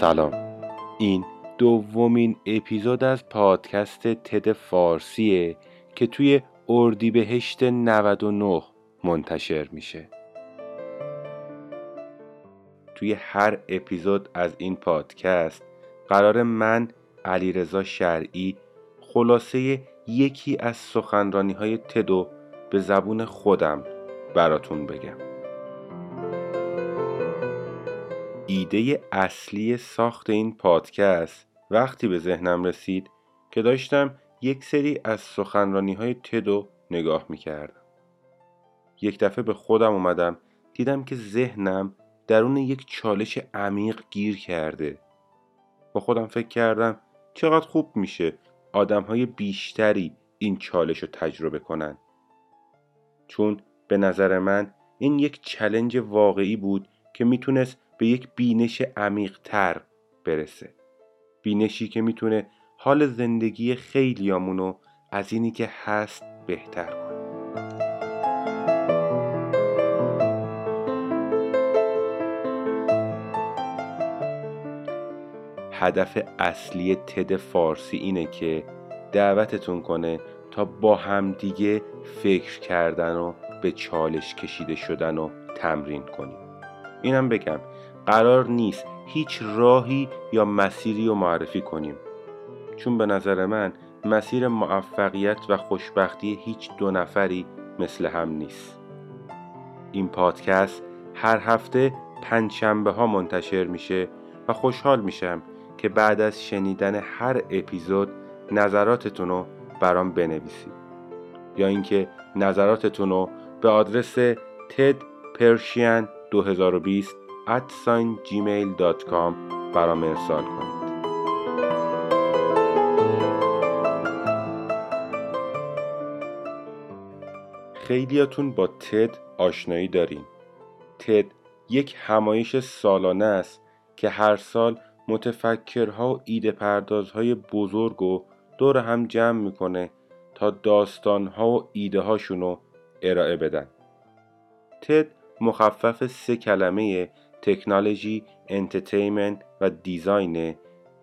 سلام. این دومین اپیزود از پادکست تد فارسیه که توی اردیبهشت 99 منتشر میشه. توی هر اپیزود از این پادکست قرار من علیرضا شرعی خلاصه یکی از سخنرانی های تدو به زبون خودم براتون بگم. ایده اصلی ساخت این پادکست. وقتی به ذهنم رسید که داشتم یک سری از سخنرانی های تدو نگاه می کردم. یک دفعه به خودم اومدم دیدم که ذهنم درون یک چالش عمیق گیر کرده. با خودم فکر کردم چقدر خوب میشه آدم های بیشتری این چالش رو تجربه کنن. چون به نظر من این یک چلنج واقعی بود که می‌تونست به یک بینش عمیق تر برسه. بینشی که می‌تونه حال زندگی خیلیامونو از اینی که هست بهتر کنه. هدف اصلی تد فارسی اینه که دعوتتون کنه تا با همدیگه فکر کردن و به چالش کشیده شدن و تمرین کنیم اینم بگم قرار نیست هیچ راهی یا مسیری رو معرفی کنیم. چون به نظر من مسیر موفقیت و خوشبختی هیچ دو نفری مثل هم نیست. این پادکست هر هفته پنجشنبه ها منتشر میشه و خوشحال میشم که بعد از شنیدن هر اپیزود نظراتتون رو برام بنویسید. یا اینکه نظراتتون رو به آدرس تد پرشین 2020 gmail.com برام ارسال کنید. خیلیاتون با تد آشنایی دارین. تد یک همایش سالانه است که هر سال متفکرها و ایده پردازهای بزرگ و دور هم جمع می‌کنه تا داستانها و ایده هاشونو ارائه بدن. تد مخفف سه کلمه تکنولوژی، انترتینمنت و دیزاینه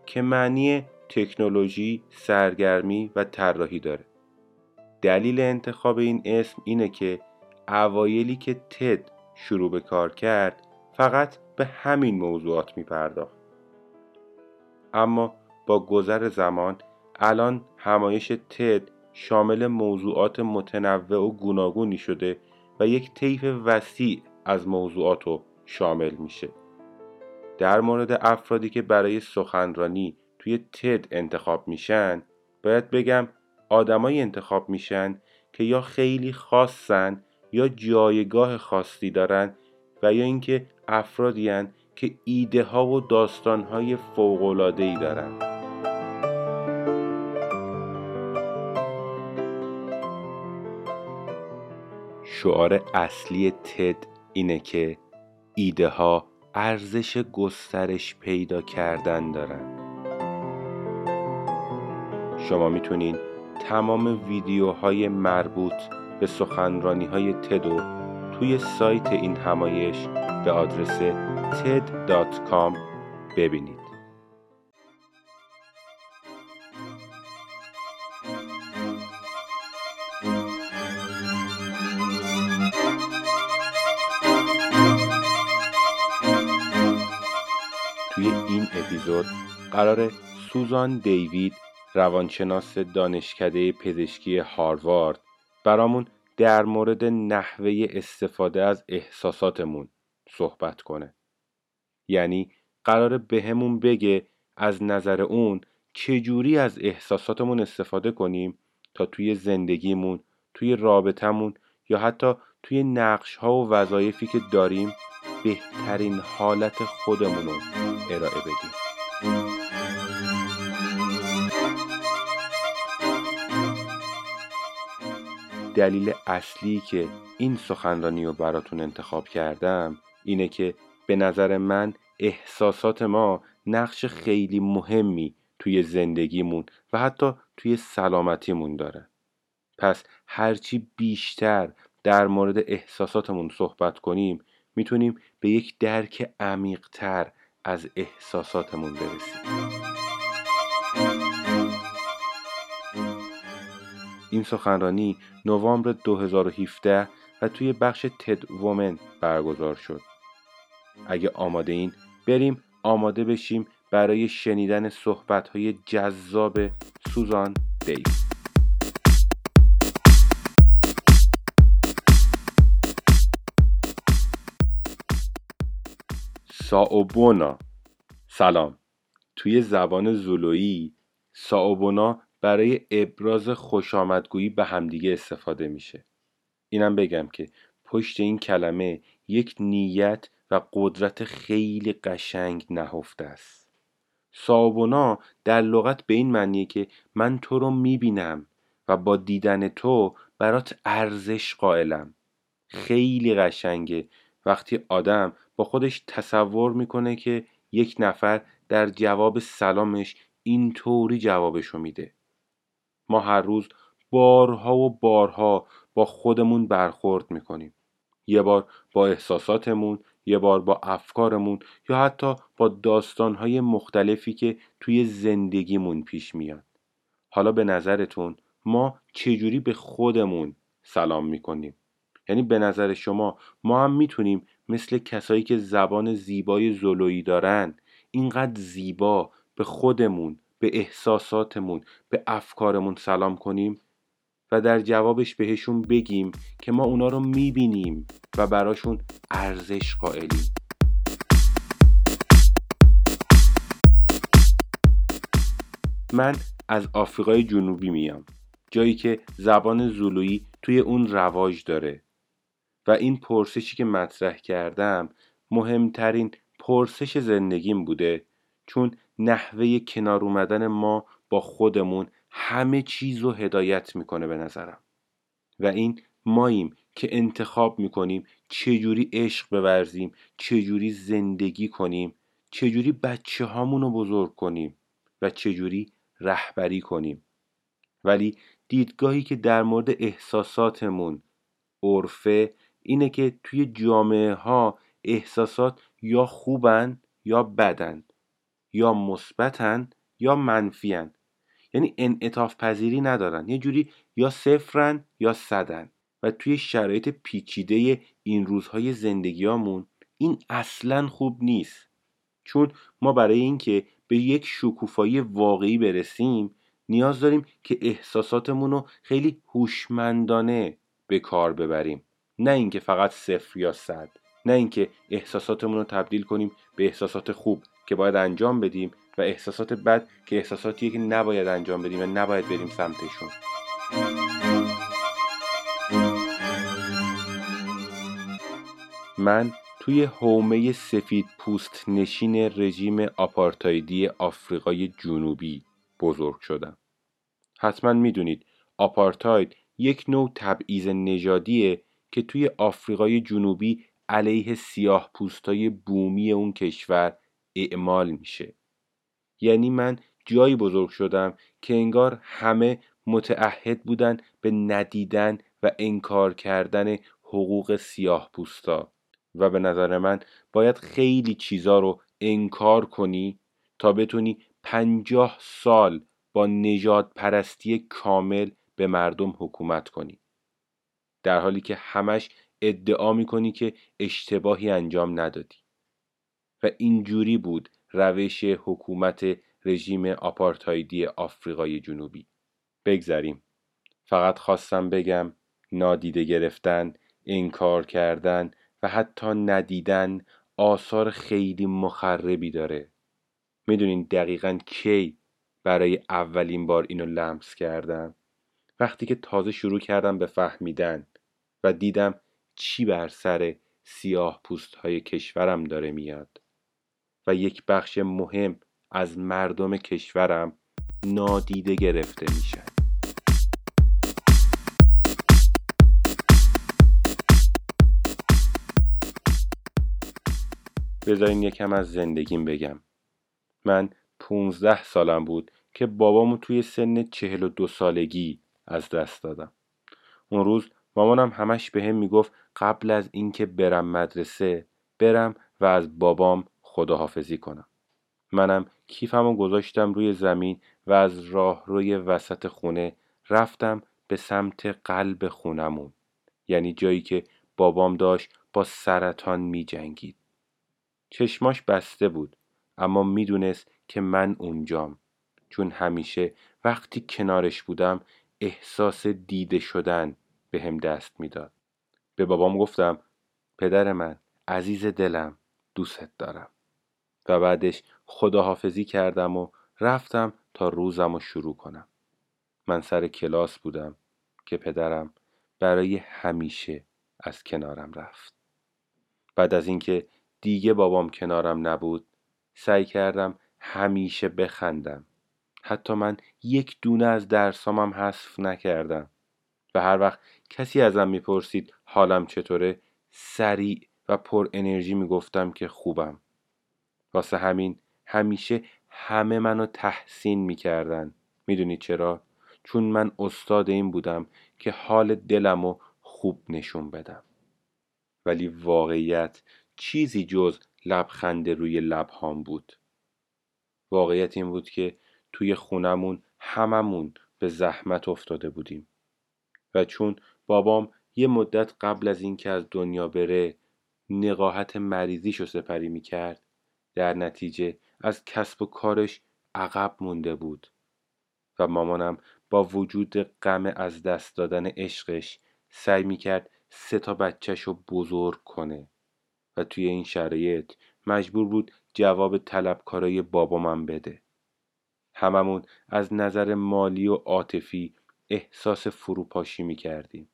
که معنی تکنولوژی، سرگرمی و طراحی داره. دلیل انتخاب این اسم اینه که اوایلی که تد شروع به کار کرد فقط به همین موضوعات می پرداخت. اما با گذر زمان الان همایش تد شامل موضوعات متنوع و گوناگونی شده و یک طیف وسیع از موضوعات رو شامل میشه. در مورد افرادی که برای سخنرانی توی تد انتخاب میشن باید بگم آدمایی انتخاب میشن که یا خیلی خاصن یا جایگاه خاصی دارن و یا اینکه افرادی هن که ایده ها و داستان های فوق ای دارن. شعار اصلی تد اینه که ایده ها ارزش گسترش پیدا کردن دارن شما می‌تونید تمام ویدیوهای مربوط به سخنرانی های تدو توی سایت این همایش به آدرس ted.com ببینید. اپیزود قرار سوزان دیوید روانشناس دانشکده پزشکی هاروارد برامون در مورد نحوه استفاده از احساساتمون صحبت کنه. یعنی قراره بهمون بگه از نظر اون چجوری از احساساتمون استفاده کنیم تا توی زندگیمون توی رابطمون یا حتی توی نقش ها و وظایفی که داریم بهترین حالت خودمون رو ارائه بدیم. دلیل اصلی که این سخنرانی رو براتون انتخاب کردم اینه که به نظر من احساسات ما نقش خیلی مهمی توی زندگیمون و حتی توی سلامتیمون داره. پس هرچی بیشتر در مورد احساساتمون صحبت کنیم می‌تونیم به یک درک عمیقتر از احساساتمون برسیم. این سخنرانی نوامبر 2017 و توی بخش تد وومن برگزار شد. اگه آماده این بریم آماده بشیم برای شنیدن صحبت های جذاب سوزان دیو ساوبونا. سلام. توی زبان زولویی ساوبونا برای ابراز خوشامدگویی به همدیگه استفاده میشه. اینم بگم که پشت این کلمه یک نیت و قدرت خیلی قشنگ نهفته است. سابونا در لغت به این معنیه که من تو رو می‌بینم و با دیدن تو برات ارزش قائلم. خیلی قشنگه. وقتی آدم با خودش تصور می‌کنه که یک نفر در جواب سلامش اینطوری جوابشو میده. ما هر روز بارها و بارها با خودمون برخورد می‌کنیم. یه بار با احساساتمون یه بار با افکارمون یا حتی با داستانهای مختلفی که توی زندگیمون پیش میاد. حالا به نظرتون ما چجوری به خودمون سلام می‌کنیم؟ یعنی به نظر شما ما هم می‌تونیم مثل کسایی که زبان زیبای زلویی دارن اینقدر زیبا به خودمون به احساساتمون به افکارمون سلام کنیم و در جوابش بهشون بگیم که ما اونا رو می‌بینیم و براشون ارزش قائلیم. من از آفریقای جنوبی میام جایی که زبان زولویی توی اون رواج داره و این پرسشی که مطرح کردم مهمترین پرسش زندگیم بوده چون نحوه کنار اومدن ما با خودمون همه چیز رو هدایت می‌کنه به نظرم. و این ماییم که انتخاب می‌کنیم چجوری عشق بورزیم چجوری زندگی کنیم چجوری بچه هامون بزرگ کنیم و چجوری رهبری کنیم. ولی دیدگاهی که در مورد احساساتمون عرفه اینه که توی جامعه ها احساسات یا خوبن یا بدن. یا مثبتن یا منفیان یعنی انعطاف پذیری ندارن. یه جوری یا صفرن یا صدن. و توی شرایط پیچیده این روزهای زندگیامون این اصلا خوب نیست. چون ما برای اینکه به یک شکوفایی واقعی برسیم نیاز داریم که احساساتمون رو خیلی هوشمندانه به کار ببریم. نه اینکه فقط صفر یا صد. نه اینکه احساساتمون رو تبدیل کنیم به احساسات خوب. که باید انجام بدیم و احساسات بد که احساساتیه که نباید انجام بدیم و نباید بریم سمتشون من توی حومه سفید پوست نشین رژیم آپارتایدی آفریقای جنوبی بزرگ شدم. حتما می‌دونید آپارتاید یک نوع تبعیض نژادیه که توی آفریقای جنوبی علیه سیاه پوستای بومی اون کشور اعمال میشه. یعنی من جایی بزرگ شدم که انگار همه متعهد بودن به ندیدن و انکار کردن حقوق سیاه پوستا. و به نظر من باید خیلی چیزا رو انکار کنی تا بتونی پنجاه سال با نجات پرستی کامل به مردم حکومت کنی. در حالی که همش ادعا می‌کنی که اشتباهی انجام ندادی. و اینجوری بود روش حکومت رژیم آپارتایدی آفریقای جنوبی. بگذریم. فقط خواستم بگم نادیده گرفتن انکار کردن و حتی ندیدن آثار خیلی مخربی داره. می‌دونین دقیقا کی برای اولین بار اینو لمس کردم؟ وقتی که تازه شروع کردم به فهمیدن و دیدم چی بر سر سیاه پوست های کشورم داره میاد. و یک بخش مهم از مردم کشورم نادیده گرفته میشن بذارین یکم از زندگیم بگم. من پونزده سالم بود که بابامو توی سن چهل و دو سالگی از دست دادم. اون روز مامانم همش به هم می‌گفت قبل از اینکه برم مدرسه برم و از بابام خداحافظی کنم منم کیفم گذاشتم روی زمین و از راه روی وسط خونه رفتم به سمت قلب خونمون یعنی جایی که بابام داشت با سرطان می جنگید. چشماش بسته بود اما می‌دونست که من اونجام چون همیشه وقتی کنارش بودم احساس دیده شدن به هم دست می‌داد. به بابام گفتم پدر من عزیز دلم دوستت دارم و بعدش خداحافظی کردم و رفتم تا روزم رو شروع کنم. من سر کلاس بودم که پدرم برای همیشه از کنارم رفت. بعد از اینکه دیگه بابام کنارم نبود سعی کردم همیشه بخندم. حتی من یک دونه از درسامم حذف نکردم. و هر وقت کسی ازم می‌پرسید حالم چطوره سریع و پر انرژی می‌گفتم که خوبم. واسه همین همیشه همه منو تحسین می‌کردن. می‌دونید چرا؟ چون من استاد این بودم که حال دلمو خوب نشون بدم. ولی واقعیت چیزی جز لبخند روی لبهام بود. واقعیت این بود که توی خونمون هممون به زحمت افتاده بودیم. و چون بابام یه مدت قبل از اینکه از دنیا بره نقاهت مریضیشو سپری می‌کرد در نتیجه از کسب و کارش عقب مونده بود و مامانم با وجود غم از دست دادن عشقش سعی می‌کرد سه تا بچهش رو بزرگ کنه و توی این شرایط مجبور بود جواب طلبکارای بابامم بده. هممون از نظر مالی و عاطفی احساس فروپاشی می‌کردیم.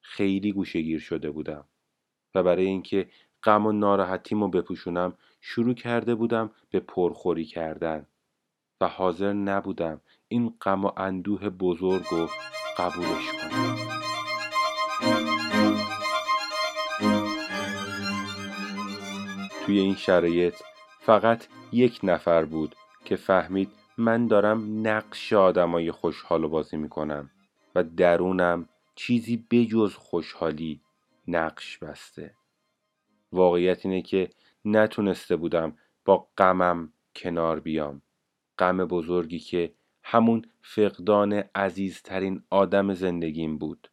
خیلی گوشگیر شده بودم و برای اینکه غم و ناراحتیمو بپوشونم شروع کرده بودم به پرخوری کردن و حاضر نبودم این غم و اندوه بزرگ و قبولش کنم. توی این شرایط فقط یک نفر بود که فهمید من دارم نقش آدمای خوشحال بازی می‌کنم و درونم چیزی بجز خوشحالی نقش بسته. واقعیت اینه که نتونسته بودم با غمم کنار بیام. غم بزرگی که همون فقدان عزیزترین آدم زندگیم بود.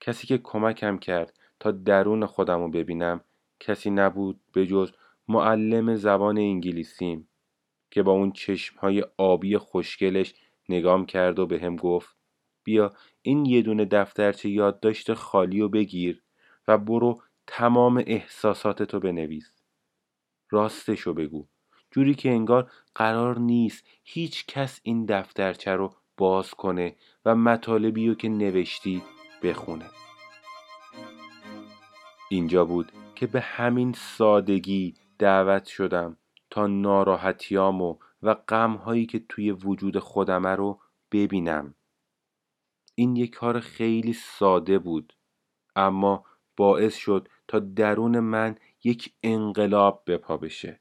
کسی که کمکم کرد تا درون خودم رو ببینم کسی نبود به جز معلم زبان انگلیسیم که با اون چشمهای آبی خوشگلش نگام کرد و به هم گفت بیا این یه دونه دفترچه یادداشت خالی و بگیر و برو تمام احساساتتو بنویس. راستشو بگو. جوری که انگار قرار نیست هیچ کس این دفترچه رو باز کنه و مطالبی رو که نوشتی بخونه. اینجا بود که به همین سادگی دعوت شدم تا ناراحتیامو و غمهایی که توی وجود خودمه رو ببینم. این یک کار خیلی ساده بود اما باعث شد تا درون من یک انقلاب به پا بشه.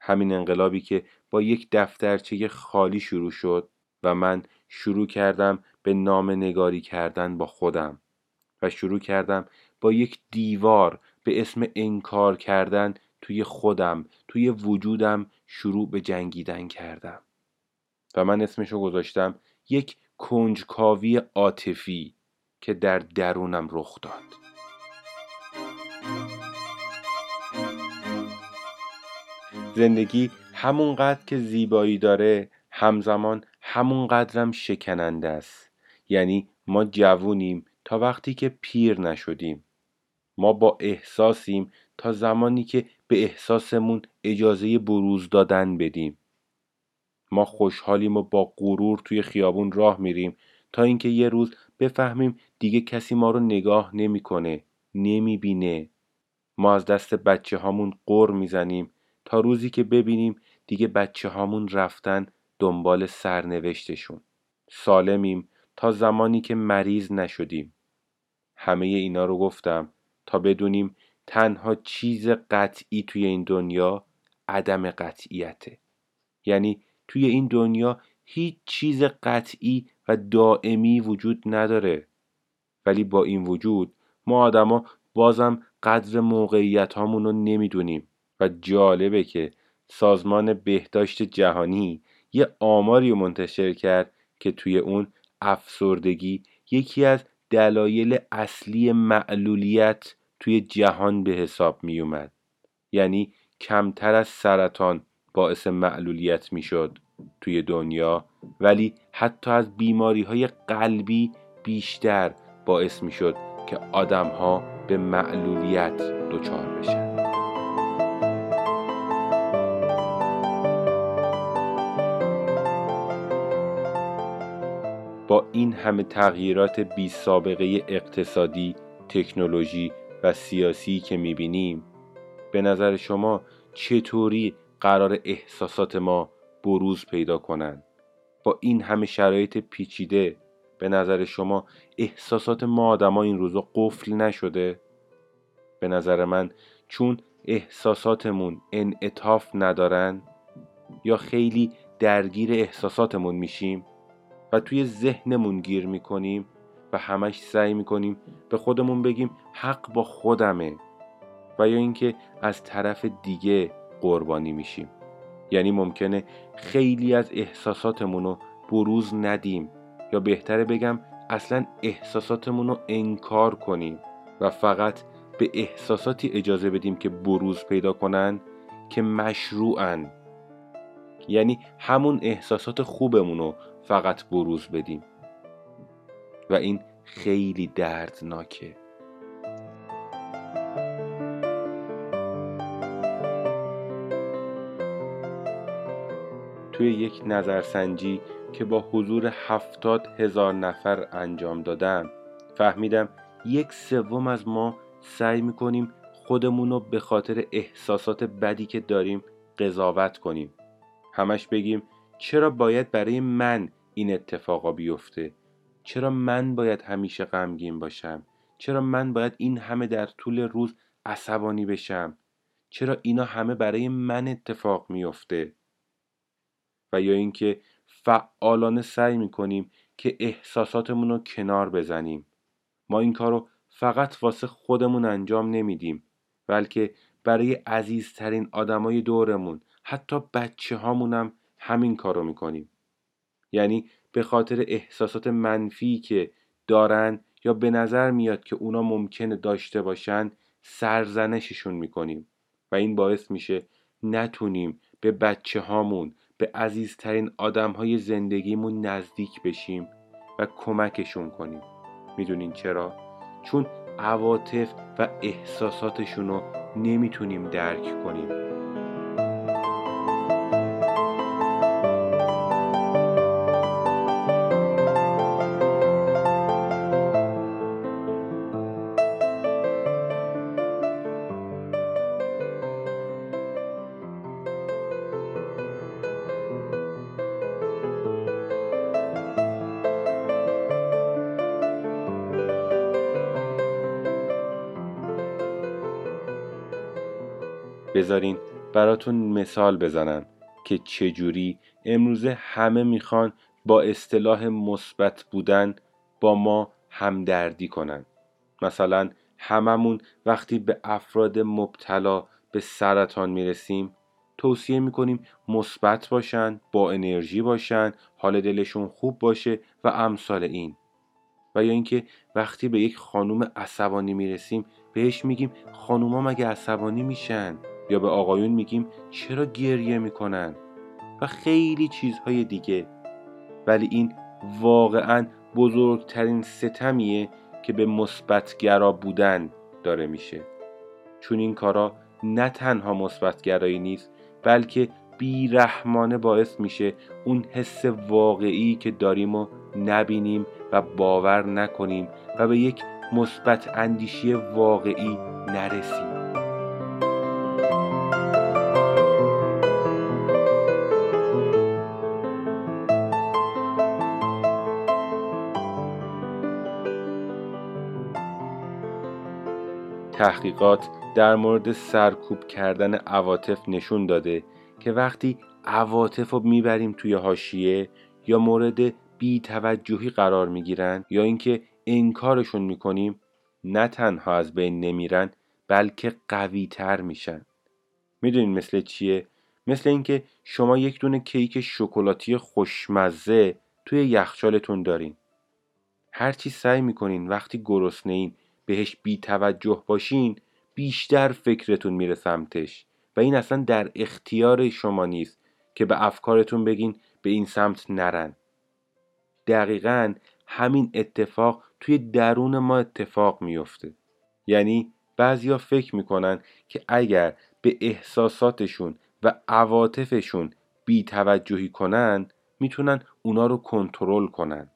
همین انقلابی که با یک دفترچه خالی شروع شد و من شروع کردم به نام نگاری کردن با خودم و شروع کردم با یک دیوار به اسم انکار کردن توی خودم توی وجودم شروع به جنگیدن کردم. و من اسمشو گذاشتم یک کنجکاوی عاطفی که در درونم رخ داد. زندگی همونقدر که زیبایی داره همزمان همونقدرم شکننده است. یعنی ما جوونیم تا وقتی که پیر نشدیم. ما با احساسیم تا زمانی که به احساسمون اجازه بروز دادن بدیم. ما خوشحالیم و با غرور توی خیابون راه میریم تا اینکه یه روز بفهمیم دیگه کسی ما رو نگاه نمی‌کنه نمی‌بینه. ما از دست بچه هامون قر می‌زنیم تا روزی که ببینیم دیگه بچه هامون رفتن دنبال سرنوشتشون. سالمیم تا زمانی که مریض نشدیم. همه اینا رو گفتم تا بدونیم تنها چیز قطعی توی این دنیا عدم قطعیته. یعنی توی این دنیا هیچ چیز قطعی و دائمی وجود نداره. ولی با این وجود ما آدما بازم قدر موقعیت هامون رو نمی‌دونیم. و جالبه که سازمان بهداشت جهانی یه آماری منتشر کرد که توی اون افسردگی یکی از دلایل اصلی معلولیت توی جهان به حساب می اومد یعنی کمتر از سرطان باعث معلولیت می‌شد توی دنیا ولی حتی از بیماری های قلبی بیشتر باعث می‌شد که آدم ها به معلولیت دچار بشن. این همه تغییرات بی سابقه اقتصادی، تکنولوژی و سیاسی که می‌بینیم به نظر شما چطوری قرار احساسات ما بروز پیدا کنند؟ با این همه شرایط پیچیده به نظر شما احساسات ما آدما این روزا قفل نشده؟ به نظر من چون احساساتمون انعطاف ندارن یا خیلی درگیر احساساتمون میشیم؟ توی ذهنمون گیر می‌کنیم و همش سعی می‌کنیم به خودمون بگیم حق با خودمه و یا اینکه از طرف دیگه قربانی میشیم. یعنی ممکنه خیلی از احساساتمون رو بروز ندیم یا بهتره بگم اصلا احساساتمون رو انکار کنیم و فقط به احساساتی اجازه بدیم که بروز پیدا کنن که مشروعن. یعنی همون احساسات خوبمون رو فقط بروز بدیم. و این خیلی دردناکه. توی یک نظرسنجی که با حضور هفتاد هزار نفر انجام دادم فهمیدم یک سوم از ما سعی می‌کنیم خودمون رو به خاطر احساسات بدی که داریم قضاوت کنیم. همش بگیم چرا باید برای من این اتفاقا بیفته؟ چرا من باید همیشه غمگین باشم؟ چرا من باید این همه در طول روز عصبانی بشم؟ چرا اینا همه برای من اتفاق میفته؟ و یا اینکه فعالانه سعی می‌کنیم که احساساتمون رو کنار بزنیم. ما این کار رو فقط واسه خودمون انجام نمیدیم بلکه برای عزیزترین آدمای دورمون حتی بچه هامونم همین کار رو می‌کنیم. یعنی به خاطر احساسات منفی که دارن یا به نظر میاد که اونا ممکنه داشته باشن سرزنششون می‌کنیم و این باعث میشه نتونیم به بچه هامون به عزیزترین آدم های زندگیمون نزدیک بشیم و کمکشون کنیم. می‌دونین چرا؟ چون عواطف و احساساتشون رو نمی‌تونیم درک کنیم. بذارین براتون مثال بزنم که چجوری امروزه همه می‌خوان با اصطلاح مثبت بودن با ما همدردی کنن. مثلا هممون وقتی به افراد مبتلا به سرطان می‌رسیم توصیه می‌کنیم مثبت باشن با انرژی باشن حال دلشون خوب باشه و امثال این. و یا اینکه وقتی به یک خانوم عصبانی می‌رسیم بهش میگیم خانوما مگه عصبانی میشن؟ یا به آقایون میگیم چرا گریه می‌کنن و خیلی چیزهای دیگه. ولی این واقعا بزرگترین ستمیه که به مثبتگرا بودن داره میشه. چون این کارا نه تنها مثبتگرایی نیست بلکه بیرحمانه باعث میشه اون حس واقعی که داریم و نبینیم و باور نکنیم و به یک مثبت اندیشی واقعی نرسیم. تحقیقات در مورد سرکوب کردن عواطف نشون داده که وقتی عواطف رو می‌بریم توی هاشیه یا مورد بی توجهی قرار می‌گیرن یا اینکه انکارشون می‌کنیم نه تنها از بین نمیرن بلکه قوی تر میشن. می‌دونین مثل چیه؟ مثل اینکه شما یک دونه کیک شکلاتی خوشمزه توی یخچالتون دارین. هرچی سعی می‌کنین وقتی گرسنه بهش بی توجه باشین بیشتر فکرتون میره سمتش. و این اصلا در اختیار شما نیست که به افکارتون بگین به این سمت نرن. دقیقا همین اتفاق توی درون ما اتفاق میفته. یعنی بعضیا فکر می‌کنن که اگر به احساساتشون و عواطفشون بی توجهی کنن می‌تونن اونا رو کنترل کنن.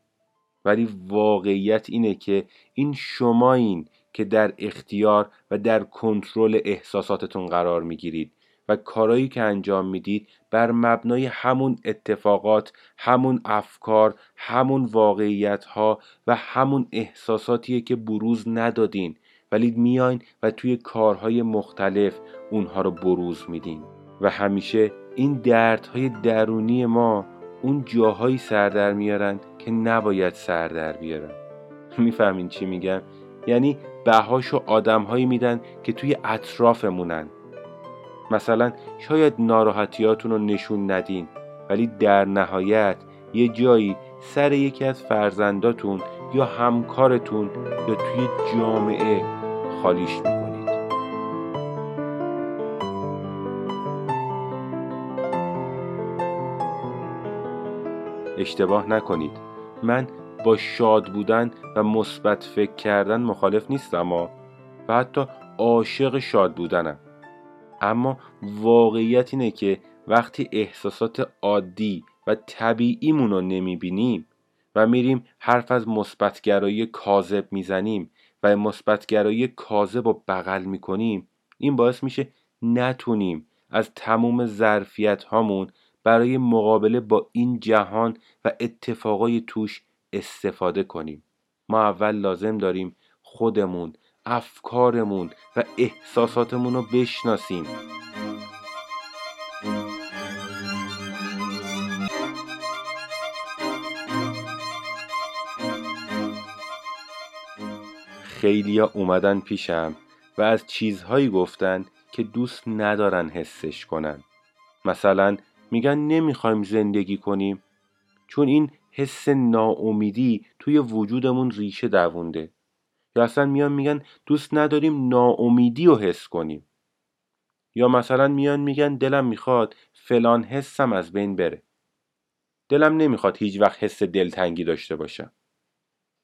ولی واقعیت اینه که این شما این که در اختیار و در کنترل احساساتتون قرار می‌گیرید و کارایی که انجام می‌دید بر مبنای همون اتفاقات همون افکار همون واقعیت ها و همون احساساتیه که بروز ندادین. ولی میاین و توی کارهای مختلف اونها رو بروز میدین. و همیشه این دردهای درونی ما اون جاهایی سر در میارن که نباید سر در بیارن می‌فهمین چی میگم؟ یعنی بهاشو آدمهایی میدن که توی اطرافمونن. مثلا شاید ناراحتیاتون رو نشون ندین ولی در نهایت یه جایی سر یکی از فرزنداتون یا همکارتون یا توی جامعه خالیش می‌کنید. اشتباه نکنید. من با شاد بودن و مثبت فکر کردن مخالف نیستم و حتی عاشق شاد بودنم. اما واقعیت اینه که وقتی احساسات عادی و طبیعیمون رو نمی‌بینیم و میریم حرف از مثبتگرایی کاذب می‌زنیم و مثبتگرایی کاذب رو بغل می‌کنیم این باعث میشه نتونیم از تموم ظرفیت هامون برای مقابله با این جهان و اتفاقای توش استفاده کنیم. ما اول لازم داریم خودمون افکارمون و احساساتمون رو بشناسیم. خیلیا اومدن پیشم و از چیزهایی گفتن که دوست ندارن حسش کنن. مثلا میگن نمی‌خوایم زندگی کنیم. چون این حس ناامیدی توی وجودمون ریشه دوونده. یا اصلا میان میگن دوست نداریم ناامیدی رو حس کنیم. یا مثلا میان میگن دلم می‌خواد فلان حسم از بین بره. دلم نمی‌خواد هیچ وقت حس دلتنگی داشته باشم.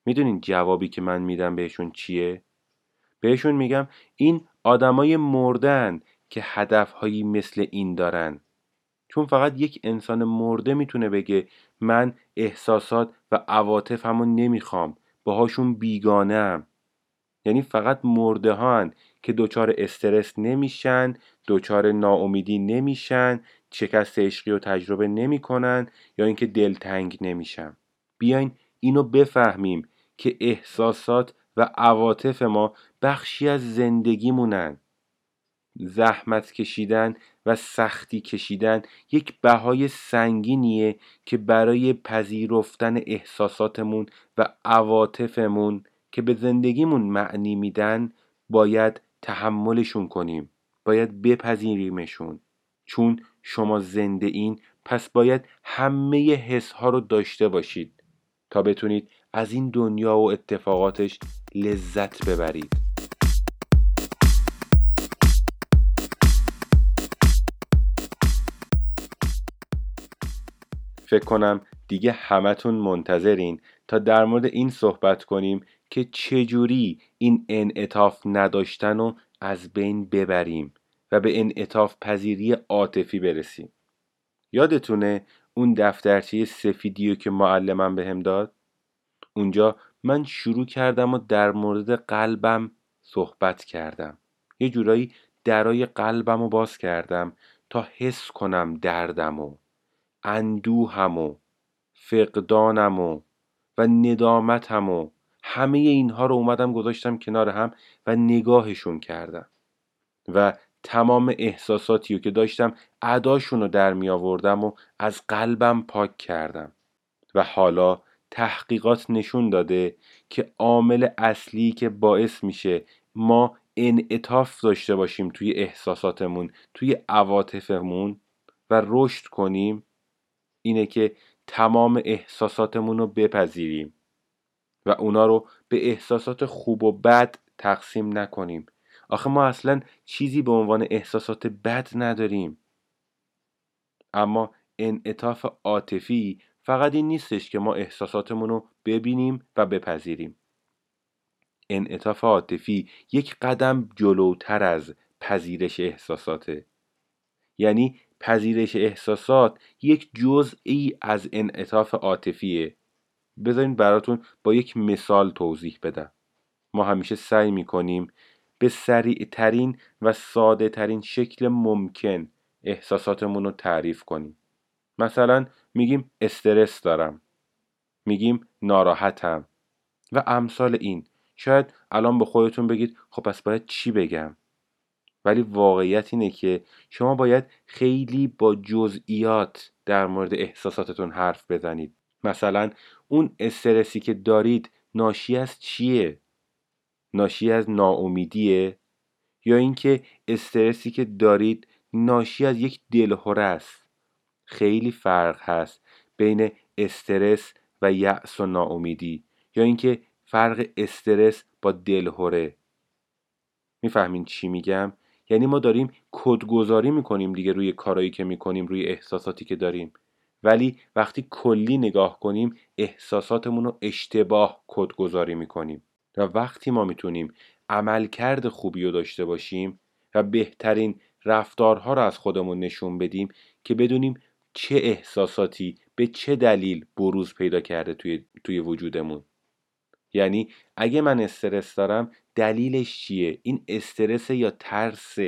می‌دونین جوابی که من میدم بهشون چیه؟ بهشون میگم این آدمای مردن که هدفهایی مثل این دارن. چون فقط یک انسان مرده می‌تونه بگه من احساسات و عواطفمو نمی‌خوام باهاشون بیگانم یعنی فقط مرده هان که دچار استرس نمیشن دچار ناامیدی نمیشن شکست عشقی رو تجربه نمی‌کنن یا اینکه دلتنگ نمیشن. بیاین اینو بفهمیم که احساسات و عواطف ما بخشی از زندگیمونن. زحمت کشیدن و سختی کشیدن یک بهای سنگینیه که برای پذیرفتن احساساتمون و عواطفمون که به زندگیمون معنی میدن باید تحملشون کنیم باید بپذیریمشون. چون شما زنده این پس باید همه حس ها رو داشته باشید تا بتونید از این دنیا و اتفاقاتش لذت ببرید. فکر کنم دیگه همتون منتظرین تا در مورد این صحبت کنیم که چجوری این انعطاف نداشتن رو از بین ببریم و به انعطاف پذیری عاطفی برسیم. یادتونه اون دفترچه سفیدیو که معلمم بهم داد؟ اونجا من شروع کردم و در مورد قلبم صحبت کردم. یه جورایی درای قلبم رو باز کردم تا حس کنم دردم و اندوهم و فقدانم و و ندامتم و همه اینها رو اومدم گذاشتم کنار هم و نگاهشون کردم. و تمام احساساتی رو که داشتم عداشون رو در می آوردم و از قلبم پاک کردم. و حالا تحقیقات نشون داده که عامل اصلی که باعث میشه ما انعطاف داشته باشیم توی احساساتمون توی عواطفمون و رشد کنیم اینه که تمام احساساتمون رو بپذیریم و اونا رو به احساسات خوب و بد تقسیم نکنیم. آخه ما اصلا چیزی به عنوان احساسات بد نداریم. اما انعطاف عاطفی فقط این نیستش که ما احساساتمون رو ببینیم و بپذیریم. انعطاف عاطفی یک قدم جلوتر از پذیرش احساساته. یعنی پذیرش احساسات یک جزئی از انعطاف عاطفیه. بذارین براتون با یک مثال توضیح بدم. ما همیشه سعی می‌کنیم به سریع ترین و ساده ترین شکل ممکن احساساتمون رو تعریف کنیم. مثلا میگیم استرس دارم. میگیم ناراحتم. و امثال این. شاید الان به خودتون بگید خب پس باید چی بگم؟ ولی واقعیت اینه که شما باید خیلی با جزئیات در مورد احساساتتون حرف بزنید. مثلا اون استرسی که دارید ناشی از چیه؟ ناشی از ناامیدیه؟ یا اینکه استرسی که دارید ناشی از یک دلهوره است؟ خیلی فرق هست بین استرس و یأس و ناامیدی. یا اینکه فرق استرس با دلهوره. می‌فهمین چی میگم؟ یعنی ما داریم کدگذاری می‌کنیم دیگه روی کارایی که می‌کنیم روی احساساتی که داریم. ولی وقتی کلی نگاه کنیم احساساتمون رو اشتباه کدگذاری می‌کنیم. و وقتی ما می‌تونیم عملکرد خوبی رو داشته باشیم و بهترین رفتارها رو از خودمون نشون بدیم که بدونیم چه احساساتی به چه دلیل بروز پیدا کرده توی, توی وجودمون. یعنی اگه من استرس دارم دلیلش چیه؟ این استرس یا ترس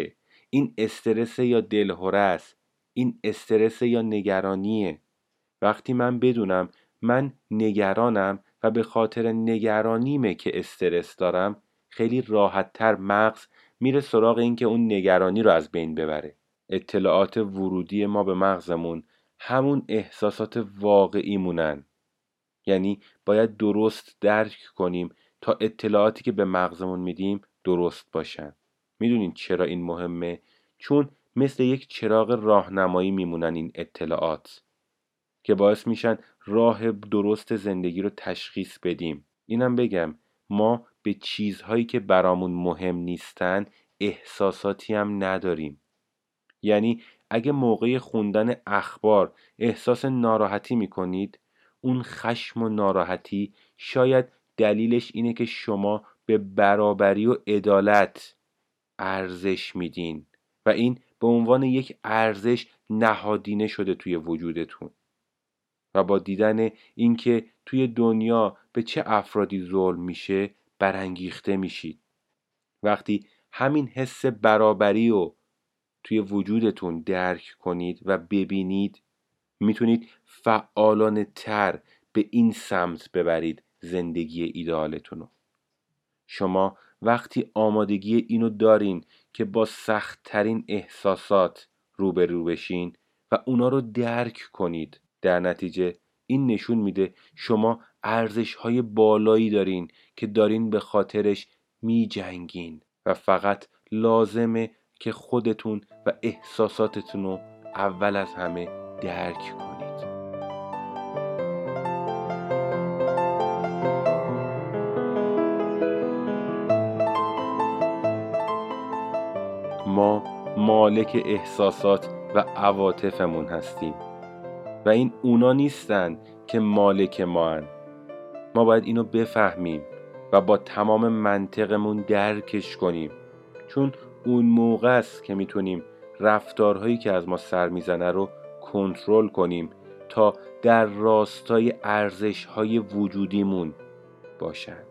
این استرس یا دلهوره است این استرس یا نگرانیه؟ وقتی من بدونم من نگرانم و به خاطر نگرانیمه که استرس دارم خیلی راحتتر مغز میره سراغ اینکه اون نگرانی رو از بین ببره. اطلاعات ورودی ما به مغزمون همون احساسات واقعی مونن یعنی باید درست درک کنیم تا اطلاعاتی که به مغزمون میدیم درست باشن. می‌دونین چرا این مهمه؟ چون مثل یک چراغ راهنمایی میمونن این اطلاعات که باعث میشن راه درست زندگی رو تشخیص بدیم. اینم بگم ما به چیزهایی که برامون مهم نیستن احساساتی هم نداریم. یعنی اگه موقع خوندن اخبار احساس ناراحتی می‌کنید اون خشم و ناراحتی شاید دلیلش اینه که شما به برابری و عدالت ارزش میدین و این به عنوان یک ارزش نهادینه شده توی وجودتون و با دیدن اینکه توی دنیا به چه افرادی ظلم میشه برانگیخته میشید. وقتی همین حس برابری رو توی وجودتون درک کنید و ببینید می‌تونید فعالانه تر به این سمت ببرید. زندگی ایدالتون رو. شما وقتی آمادگی اینو دارین که با سختترین احساسات روبرو بشین و اونا رو درک کنید در نتیجه این نشون میده شما ارزش های بالایی دارین که دارین به خاطرش می جنگین و فقط لازمه که خودتون و احساساتتون رو اول از همه درک کنید. مالک احساسات و عواطفمون هستیم. و این اونا نیستن که مالک ما هن. ما باید اینو بفهمیم و با تمام منطقمون درکش کنیم. چون اون موقع است که می‌تونیم رفتارهایی که از ما سر می‌زنه رو کنترل کنیم تا در راستای ارزش های وجودیمون باشن.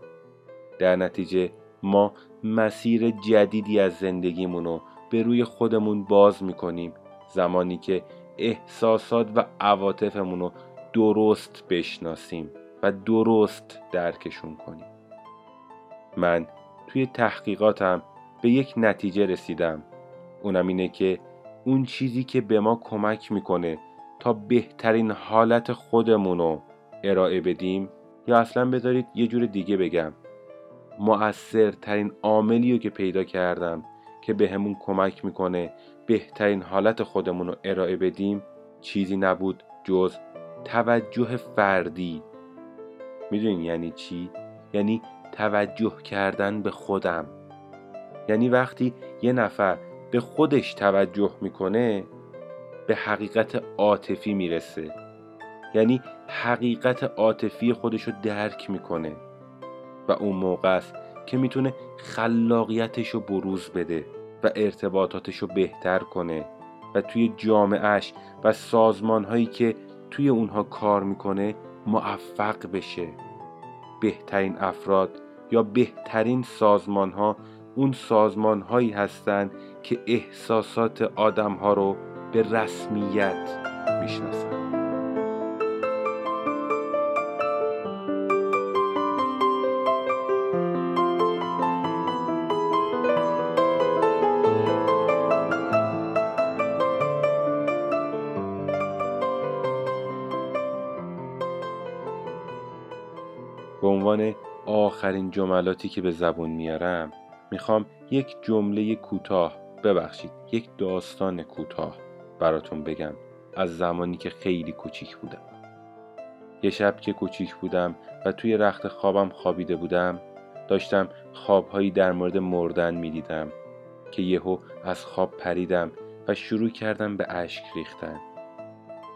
در نتیجه ما مسیر جدیدی از زندگیمون رو به روی خودمون باز می‌کنیم. زمانی که احساسات و عواطفمون رو درست بشناسیم و درست درکشون کنیم. من توی تحقیقاتم به یک نتیجه رسیدم. اونم اینه که اون چیزی که به ما کمک می‌کنه تا بهترین حالت خودمون رو ارائه بدیم یا اصلا بذارید یه جور دیگه بگم. مؤثرترین عاملی رو که پیدا کردم که به همون کمک می‌کنه بهترین حالت خودمون رو ارائه بدیم چیزی نبود جز توجه فردی. می‌دونین یعنی چی؟ یعنی توجه کردن به خودم. یعنی وقتی یه نفر به خودش توجه می‌کنه به حقیقت عاطفی می‌رسه. یعنی حقیقت عاطفی خودش رو درک می‌کنه. و اون موقع است که می‌تونه خلاقیتش رو بروز بده و ارتباطاتش رو بهتر کنه و توی جامعهش و سازمان هایی که توی اونها کار می‌کنه موفق بشه. بهترین افراد یا بهترین سازمان ها اون سازمان هایی هستند که احساسات آدم ها رو به رسمیت می‌شناسن. عنوان آخرین جملاتی که به زبون میارم می‌خوام یک جمله کوتاه ببخشید یک داستان کوتاه براتون بگم از زمانی که خیلی کوچیک بودم. یه شب که کوچیک بودم و توی رخت خوابم خوابیده بودم داشتم خوابهایی در مورد مردن می‌دیدم که یهو از خواب پریدم و شروع کردم به اشک ریختن.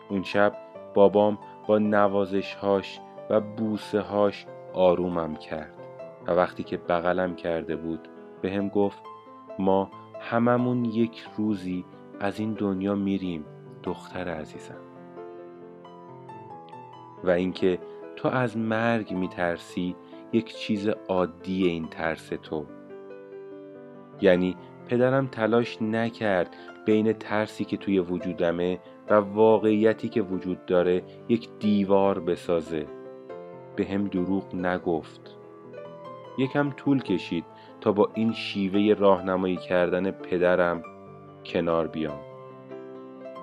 اون شب بابام با نوازشهاش و بوسه هاش آرومم کرد و وقتی که بغلم کرده بود به هم گفت ما هممون یک روزی از این دنیا میریم دختر عزیزم. و اینکه تو از مرگ میترسی یک چیز عادی این ترس تو. یعنی پدرم تلاش نکرد بین ترسی که توی وجودمه و واقعیتی که وجود داره یک دیوار بسازه. به هم دروغ نگفت. یکم طول کشید تا با این شیوه راهنمایی کردن پدرم کنار بیام.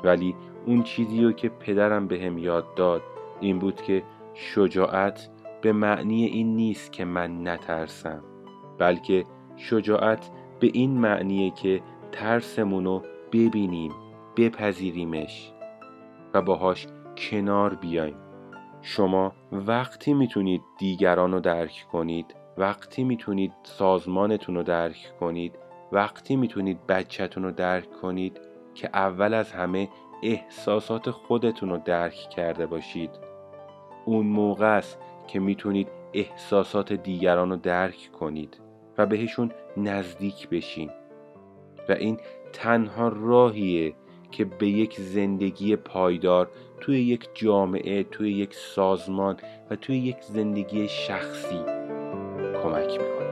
ولی اون چیزی رو که پدرم به هم یاد داد این بود که شجاعت به معنی این نیست که من نترسم بلکه شجاعت به این معنیه که ترسمون رو ببینیم بپذیریمش و باهاش کنار بیایم. شما وقتی می‌تونید دیگران رو درک کنید وقتی می‌تونید سازمانتون رو درک کنید وقتی می‌تونید بچهتون رو درک کنید که اول از همه احساسات خودتون رو درک کرده باشید. اون موقع است که می‌تونید احساسات دیگران رو درک کنید و بهشون نزدیک بشین. و این تنها راهیه که به یک زندگی پایدار توی یک جامعه توی یک سازمان و توی یک زندگی شخصی کمک می‌کنه.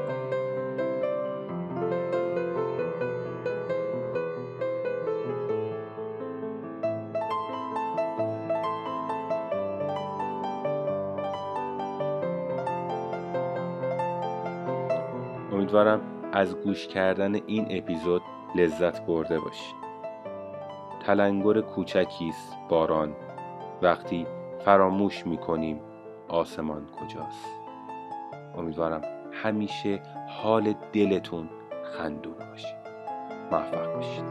امیدوارم از گوش کردن این اپیزود لذت برده باشی تلنگر کوچکی است باران. وقتی فراموش می‌کنیم آسمان کجاست. امیدوارم همیشه حال دلتون خندون باشه. موفق باشید.